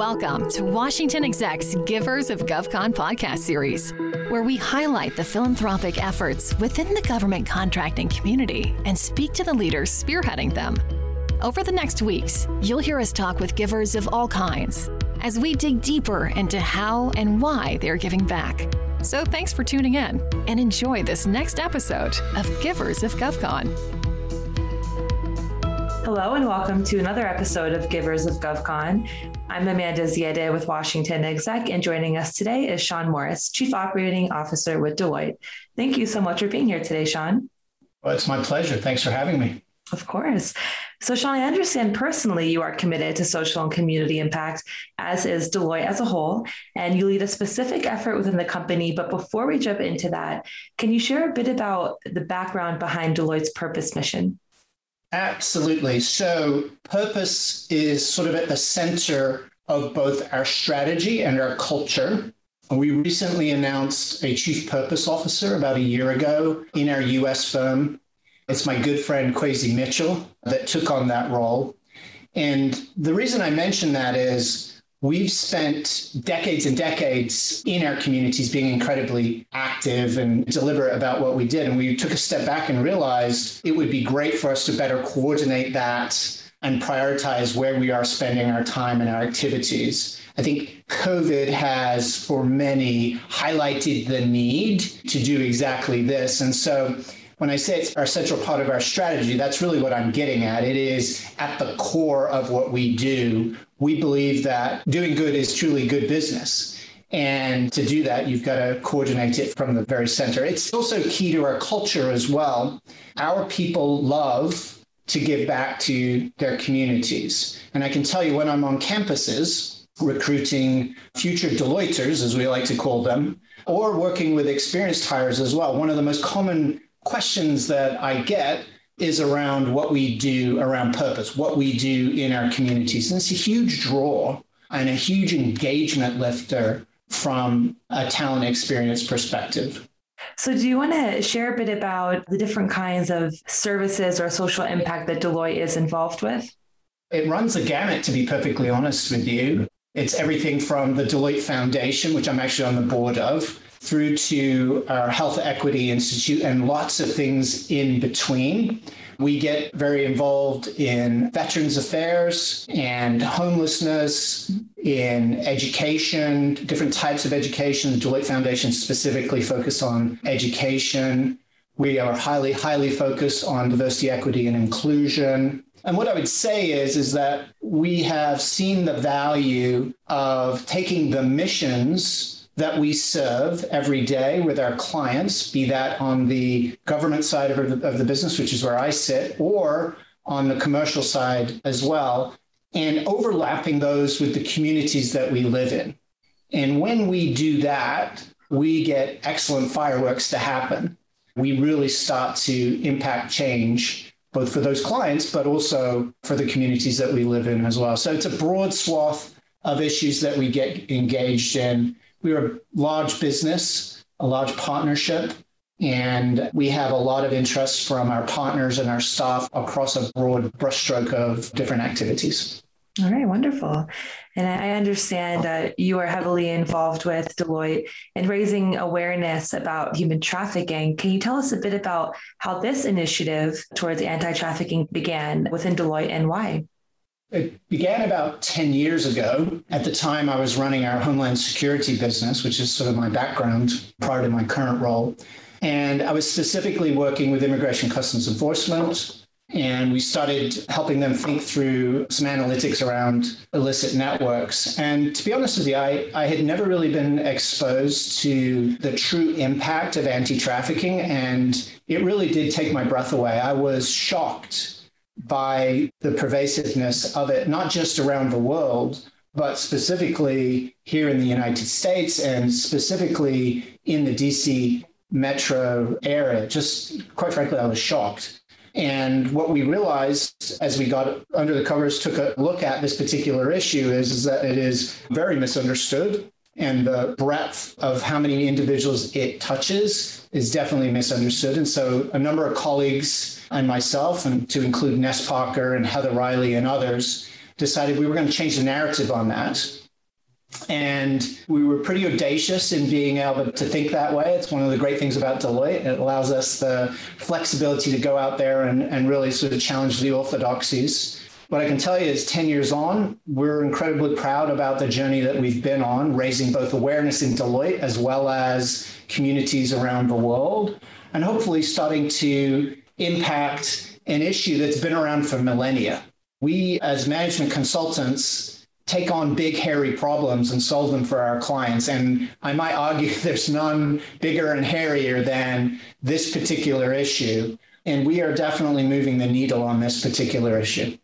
Welcome to Washington Exec's Givers of GovCon podcast series, where we highlight the philanthropic efforts within the government contracting community and speak to the leaders spearheading them. Over the next weeks, you'll hear us talk with givers of all kinds as we dig deeper into how and why they're giving back. So thanks for tuning in and enjoy this next episode of Givers of GovCon. Hello and welcome to another episode of Givers of GovCon. I'm Amanda Ziede with Washington Exec, and joining us today is Sean Morris, Chief Operating Officer with Deloitte. Thank you so much for being here today, Sean. Well, it's my pleasure. Thanks for having me. Of course. So, Sean, I understand personally you are committed to social and community impact, as is Deloitte as a whole, and you lead a specific effort within the company. But before we jump into that, can you share a bit about the background behind Deloitte's purpose mission? Absolutely. So, purpose is sort of at the center of both our strategy and our culture. We recently announced a chief purpose officer about a year ago in our US firm. It's my good friend Kwasi Mitchell that took on that role. And the reason I mention that is We've spent decades and decades in our communities being incredibly active and deliberate about what we did. And we took a step back and realized it would be great for us to better coordinate that and prioritize where we are spending our time and our activities. I think COVID has, for many, highlighted the need to do exactly this. And so when I say it's our central part of our strategy, that's really what I'm getting at. It is at the core of what we do. We believe that doing good is truly good business. And to do that, you've got to coordinate it from the very center. It's also key to our culture as well. Our people love to give back to their communities. And I can tell you when I'm on campuses recruiting future Deloitters, as we like to call them, or working with experienced hires as well, one of the most common questions that I get is around what we do around purpose, what we do in our communities. And it's a huge draw and a huge engagement lifter from a talent experience perspective. So, do you want to share a bit about the different kinds of services or social impact that Deloitte is involved with? It runs the gamut, to be perfectly honest with you. It's everything from the Deloitte Foundation, which I'm actually on the board of, through to our Health Equity Institute and lots of things in between. We get very involved in veterans affairs and homelessness, in education, different types of education. The Deloitte Foundation specifically focused on education. We are highly, highly focused on diversity, equity, and inclusion. And what I would say is, is that we have seen the value of taking the missions that we serve every day with our clients, be that on the government side of the, of the business, which is where I sit, or on the commercial side as well, and overlapping those with the communities that we live in. And when we do that, we get excellent fireworks to happen. We really start to impact change, both for those clients, but also for the communities that we live in as well. So it's a broad swath of issues that we get engaged in we're a large business, a large partnership, and we have a lot of interest from our partners and our staff across a broad brushstroke of different activities. All right, wonderful. And I understand that you are heavily involved with Deloitte in raising awareness about human trafficking. Can you tell us a bit about how this initiative towards anti trafficking began within Deloitte and why? It began about 10 years ago. At the time, I was running our Homeland Security business, which is sort of my background prior to my current role. And I was specifically working with Immigration Customs Enforcement. And we started helping them think through some analytics around illicit networks. And to be honest with you, I, I had never really been exposed to the true impact of anti trafficking. And it really did take my breath away. I was shocked by the pervasiveness of it, not just around the world, but specifically here in the United States and specifically in the DC metro area. Just quite frankly, I was shocked. And what we realized as we got under the covers, took a look at this particular issue, is, is that it is very misunderstood. And the breadth of how many individuals it touches is definitely misunderstood. And so a number of colleagues and myself, and to include Ness Parker and Heather Riley and others, decided we were going to change the narrative on that. And we were pretty audacious in being able to think that way. It's one of the great things about Deloitte. It allows us the flexibility to go out there and, and really sort of challenge the orthodoxies. What I can tell you is 10 years on, we're incredibly proud about the journey that we've been on, raising both awareness in Deloitte as well as communities around the world, and hopefully starting to impact an issue that's been around for millennia. We, as management consultants, take on big, hairy problems and solve them for our clients. And I might argue there's none bigger and hairier than this particular issue. And we are definitely moving the needle on this particular issue.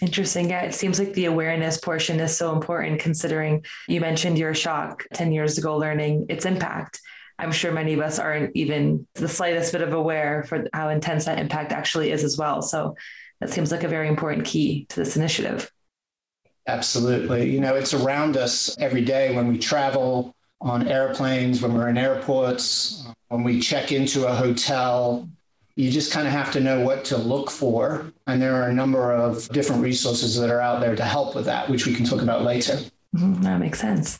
Interesting. Yeah, it seems like the awareness portion is so important considering you mentioned your shock 10 years ago learning its impact. I'm sure many of us aren't even the slightest bit of aware for how intense that impact actually is as well. So that seems like a very important key to this initiative. Absolutely. You know, it's around us every day when we travel on airplanes, when we're in airports, when we check into a hotel. You just kind of have to know what to look for. And there are a number of different resources that are out there to help with that, which we can talk about later. Mm-hmm, that makes sense.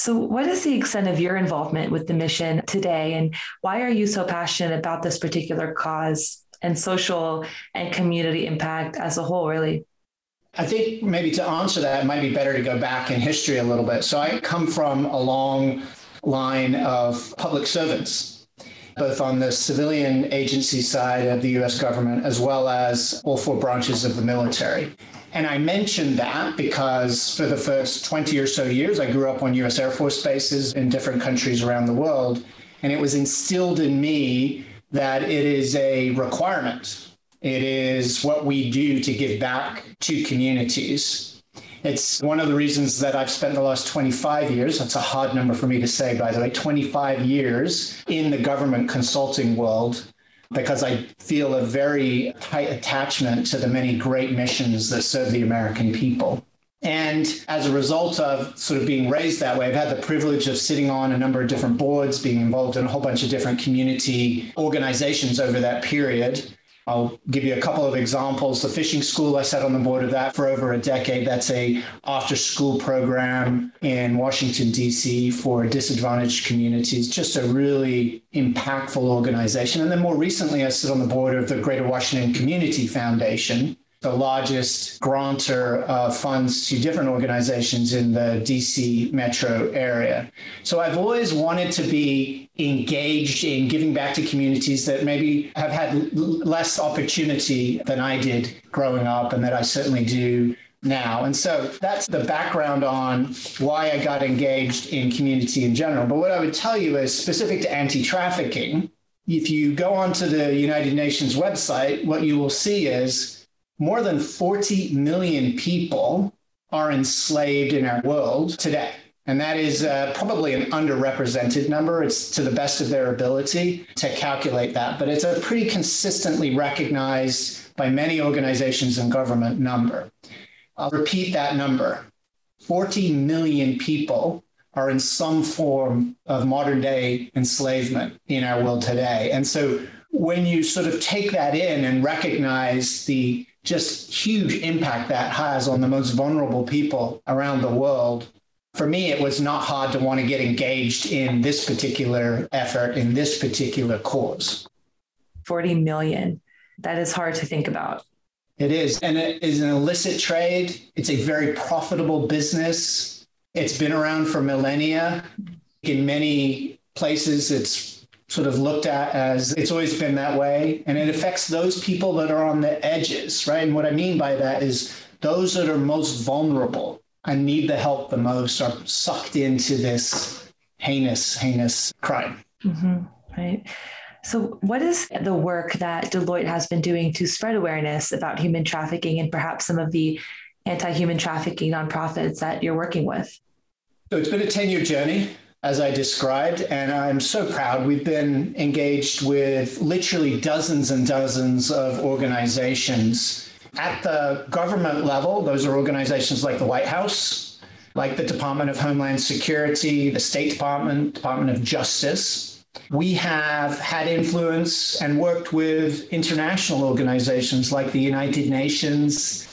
So, what is the extent of your involvement with the mission today, and why are you so passionate about this particular cause and social and community impact as a whole, really? I think maybe to answer that, it might be better to go back in history a little bit. So I come from a long line of public servants, both on the civilian agency side of the US government, as well as all four branches of the military. And I mentioned that because for the first 20 or so years, I grew up on US Air Force bases in different countries around the world. And it was instilled in me that it is a requirement it is what we do to give back to communities. It's one of the reasons that I've spent the last 25 years, that's a hard number for me to say, by the way, 25 years in the government consulting world, because I feel a very tight attachment to the many great missions that serve the American people. And as a result of sort of being raised that way, I've had the privilege of sitting on a number of different boards, being involved in a whole bunch of different community organizations over that period. I'll give you a couple of examples. The fishing school, I sat on the board of that for over a decade. That's a after school program in Washington, D.C. for disadvantaged communities. Just a really impactful organization. And then more recently, I sit on the board of the Greater Washington Community Foundation, the largest grantor of funds to different organizations in the DC metro area. So I've always wanted to be engaged in giving back to communities that maybe have had less opportunity than I did growing up and that I certainly do now. And so that's the background on why I got engaged in community in general. But what I would tell you is specific to anti trafficking, if you go onto the United Nations website, what you will see is more than 40 million people are enslaved in our world today. And that is uh, probably an underrepresented number. It's to the best of their ability to calculate that, but it's a pretty consistently recognized by many organizations and government number. I'll repeat that number 40 million people are in some form of modern day enslavement in our world today. And so when you sort of take that in and recognize the just huge impact that has on the most vulnerable people around the world. For me, it was not hard to want to get engaged in this particular effort, in this particular cause. 40 million. That is hard to think about. It is. And it is an illicit trade. It's a very profitable business. It's been around for millennia. In many places, it's sort of looked at as it's always been that way. And it affects those people that are on the edges, right? And what I mean by that is those that are most vulnerable and need the help the most are sucked into this heinous, heinous crime. Mm-hmm. Right. So, what is the work that Deloitte has been doing to spread awareness about human trafficking and perhaps some of the anti human trafficking nonprofits that you're working with? So, it's been a 10 year journey as I described. And I'm so proud. We've been engaged with literally dozens and dozens of organizations. At the government level, those are organizations like the White House, like the Department of Homeland Security, the State Department, Department of Justice. We have had influence and worked with international organizations like the United Nations,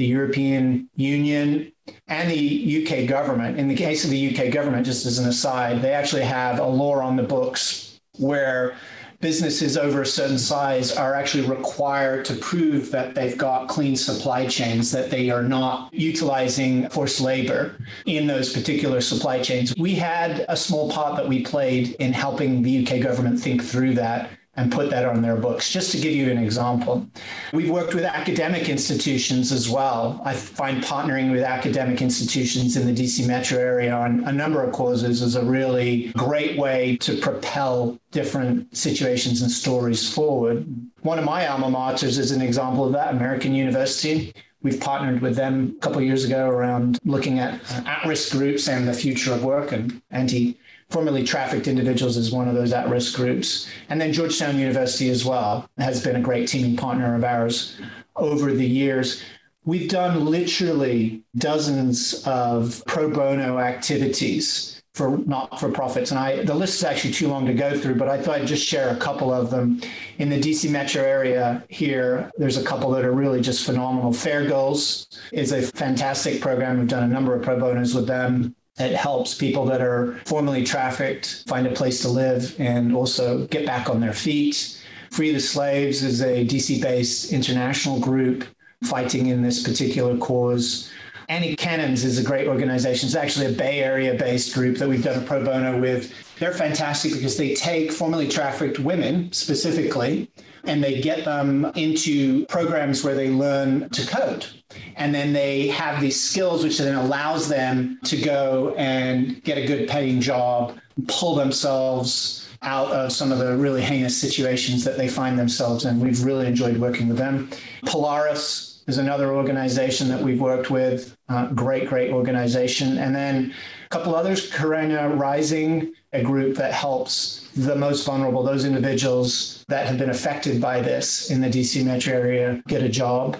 the European Union, and the UK government. In the case of the UK government, just as an aside, they actually have a law on the books where businesses over a certain size are actually required to prove that they've got clean supply chains, that they are not utilizing forced labor in those particular supply chains. We had a small part that we played in helping the UK government think through that and put that on their books. Just to give you an example, we've worked with academic institutions as well. I find partnering with academic institutions in the DC metro area on a number of causes is a really great way to propel different situations and stories forward. One of my alma maters is an example of that, American University. We've partnered with them a couple years ago around looking at at risk groups and the future of work and anti formerly trafficked individuals is one of those at risk groups. And then Georgetown University as well has been a great teaming partner of ours over the years. We've done literally dozens of pro bono activities for not for profits. And I the list is actually too long to go through, but I thought I'd just share a couple of them. In the DC metro area here, there's a couple that are really just phenomenal. FAIR Girls is a fantastic program. We've done a number of pro bonos with them. It helps people that are formerly trafficked find a place to live and also get back on their feet. Free the Slaves is a DC based international group fighting in this particular cause. AnnieCannons is a great organization. It's actually a Bay Area based group that we've done a pro bono with. They're fantastic because they take formerly trafficked women specifically and they get them into programs where they learn to code and then they have these skills which then allows them to go and get a good paying job pull themselves out of some of the really heinous situations that they find themselves in. We've really enjoyed working with them. Polaris is another organization that we've worked with uh, great great organization. And then a couple others corona rising a group that helps the most vulnerable those individuals that have been affected by this in the dc metro area get a job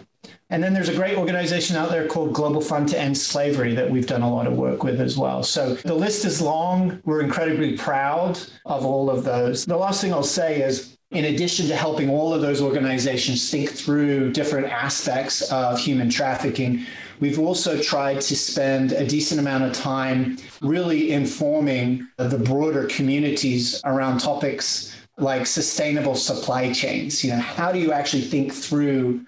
and then there's a great organization out there called Global Fund to End Slavery that we've done a lot of work with as well. So the list is long. We're incredibly proud of all of those. The last thing I'll say is in addition to helping all of those organizations think through different aspects of human trafficking, we've also tried to spend a decent amount of time really informing the broader communities around topics like sustainable supply chains. You know, how do you actually think through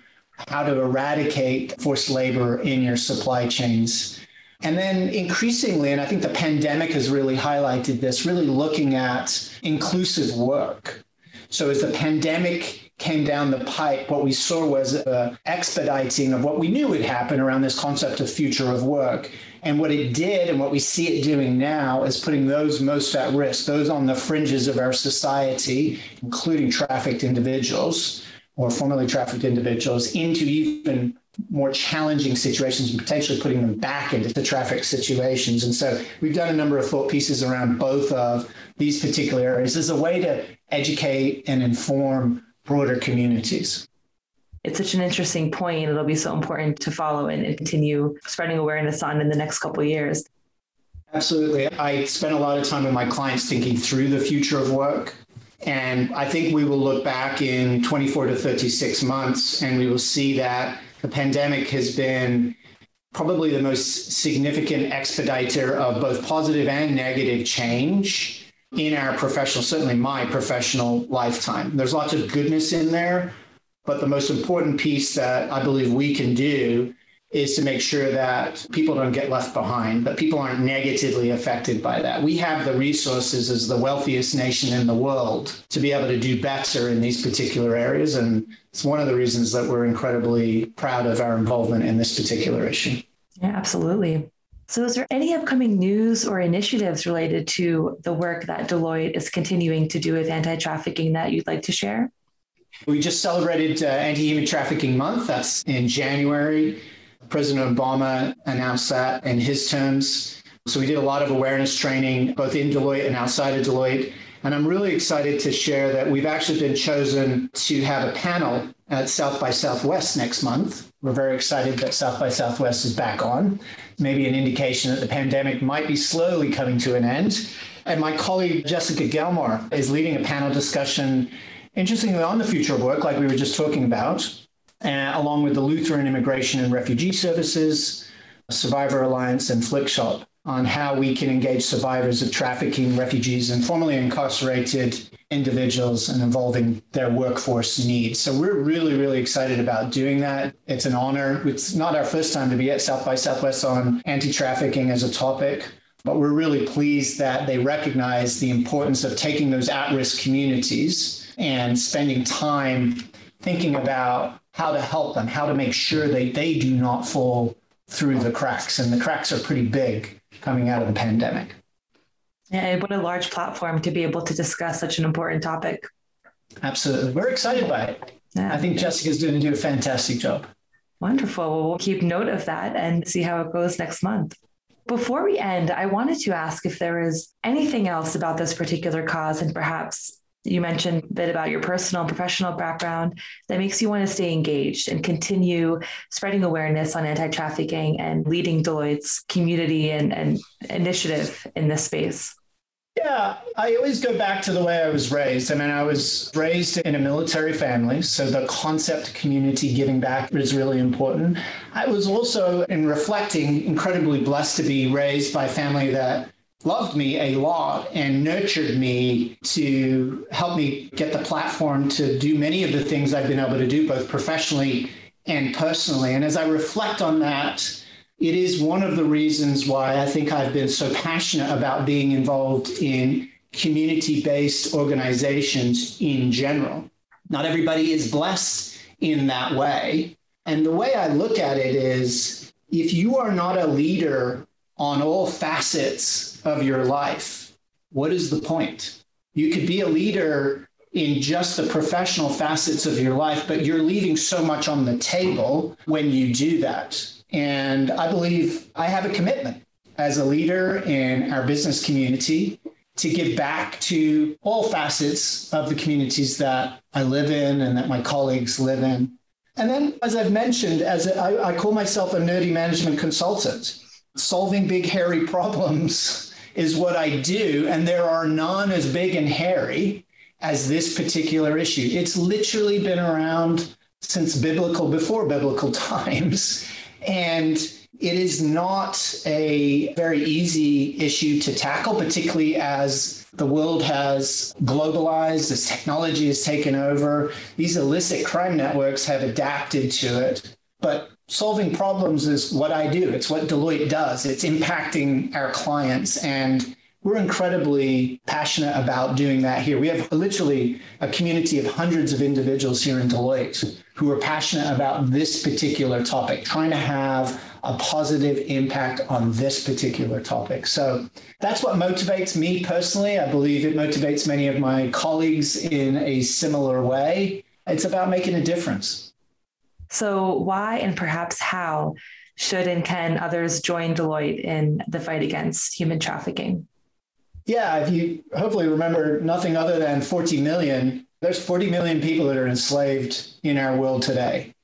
how to eradicate forced labor in your supply chains. And then increasingly, and I think the pandemic has really highlighted this, really looking at inclusive work. So as the pandemic came down the pipe, what we saw was an expediting of what we knew would happen around this concept of future of work. And what it did, and what we see it doing now, is putting those most at risk, those on the fringes of our society, including trafficked individuals, or formerly trafficked individuals into even more challenging situations and potentially putting them back into the traffic situations. And so we've done a number of thought pieces around both of these particular areas as a way to educate and inform broader communities. It's such an interesting point. It'll be so important to follow and continue spreading awareness on in the next couple of years. Absolutely. I spend a lot of time with my clients thinking through the future of work and I think we will look back in 24 to 36 months and we will see that the pandemic has been probably the most significant expediter of both positive and negative change in our professional, certainly my professional lifetime. There's lots of goodness in there, but the most important piece that I believe we can do is to make sure that people don't get left behind, that people aren't negatively affected by that. We have the resources as the wealthiest nation in the world to be able to do better in these particular areas. And it's one of the reasons that we're incredibly proud of our involvement in this particular issue. Yeah, absolutely. So, is there any upcoming news or initiatives related to the work that Deloitte is continuing to do with anti trafficking that you'd like to share? We just celebrated uh, Anti Human Trafficking Month. That's in January. President Obama announced that in his terms. So we did a lot of awareness training, both in Deloitte and outside of Deloitte. And I'm really excited to share that we've actually been chosen to have a panel at South by Southwest next month. We're very excited that South by Southwest is back on. Maybe an indication that the pandemic might be slowly coming to an end. And my colleague Jessica Gelmore is leading a panel discussion, interestingly, on the future of work, like we were just talking about. Uh, along with the Lutheran Immigration and Refugee Services, Survivor Alliance, and Flikshop on how we can engage survivors of trafficking, refugees, and formerly incarcerated individuals and involving their workforce needs. So we're really, really excited about doing that. It's an honor. It's not our first time to be at South by Southwest on anti trafficking as a topic. But we're really pleased that they recognize the importance of taking those at risk communities and spending time thinking about how to help them, how to make sure that they do not fall through the cracks. And the cracks are pretty big coming out of the pandemic. Yeah, what a large platform to be able to discuss such an important topic. Absolutely. We're excited by it. Yeah. I think Jessica's going to do a fantastic job. Wonderful. Well, we'll keep note of that and see how it goes next month. Before we end, I wanted to ask if there is anything else about this particular cause and perhaps you mentioned a bit about your personal and professional background that makes you want to stay engaged and continue spreading awareness on anti-trafficking and leading Deloitte's community and, and initiative in this space. Yeah, I always go back to the way I was raised. I mean, I was raised in a military family, so the concept community giving back is really important. I was also, in reflecting, incredibly blessed to be raised by a family that loved me a lot and nurtured me to help me get the platform to do many of the things I've been able to do, both professionally and personally. And as I reflect on that, it is one of the reasons why I think I've been so passionate about being involved in community based organizations in general. Not everybody is blessed in that way. And the way I look at it is if you are not a leader on all facets of your life, what is the point? You could be a leader in just the professional facets of your life, but you're leaving so much on the table when you do that. And I believe I have a commitment as a leader in our business community to give back to all facets of the communities that I live in and that my colleagues live in. And then, as I've mentioned, as a, I, I call myself a nerdy management consultant, solving big, hairy problems is what I do. And there are none as big and hairy as this particular issue. It's literally been around since biblical, before biblical times. And it is not a very easy issue to tackle, particularly as the world has globalized, as technology has taken over. These illicit crime networks have adapted to it. But solving problems is what I do. It's what Deloitte does. It's impacting our clients. And we're incredibly passionate about doing that here. We have literally a community of hundreds of individuals here in Deloitte who are passionate about this particular topic, trying to have a positive impact on this particular topic. So that's what motivates me personally. I believe it motivates many of my colleagues in a similar way. It's about making a difference. So, why and perhaps how should and can others join Deloitte in the fight against human trafficking? Yeah, if you hopefully remember nothing other than 40 million, there's 40 million people that are enslaved in our world today.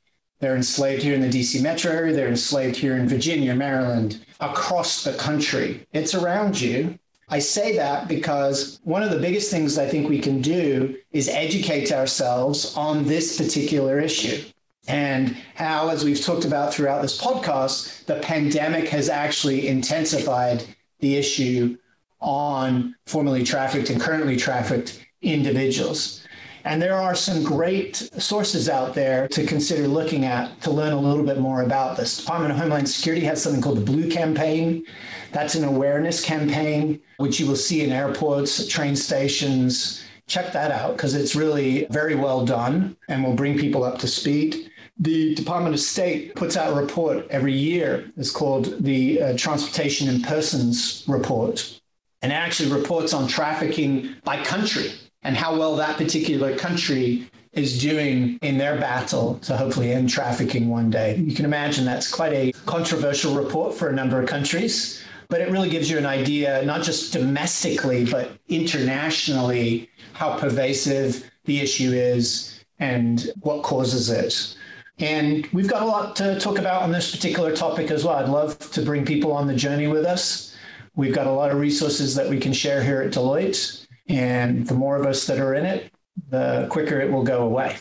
They're enslaved here in the DC metro area, they're enslaved here in Virginia, Maryland, across the country. It's around you. I say that because one of the biggest things I think we can do is educate ourselves on this particular issue and how, as we've talked about throughout this podcast, the pandemic has actually intensified the issue on formerly trafficked and currently trafficked individuals. And there are some great sources out there to consider looking at to learn a little bit more about this. Department of Homeland Security has something called the Blue Campaign. That's an awareness campaign, which you will see in airports, train stations. Check that out because it's really very well done and will bring people up to speed. The Department of State puts out a report every year. It's called the uh, Transportation and Persons Report and it actually reports on trafficking by country and how well that particular country is doing in their battle to hopefully end trafficking one day. You can imagine that's quite a controversial report for a number of countries, but it really gives you an idea, not just domestically, but internationally, how pervasive the issue is and what causes it. And we've got a lot to talk about on this particular topic as well. I'd love to bring people on the journey with us. We've got a lot of resources that we can share here at Deloitte. And the more of us that are in it, the quicker it will go away.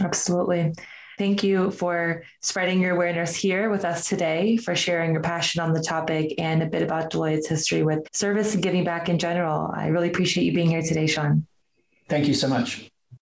Absolutely. Thank you for spreading your awareness here with us today, for sharing your passion on the topic and a bit about Deloitte's history with service and giving back in general. I really appreciate you being here today, Sean. Thank you so much.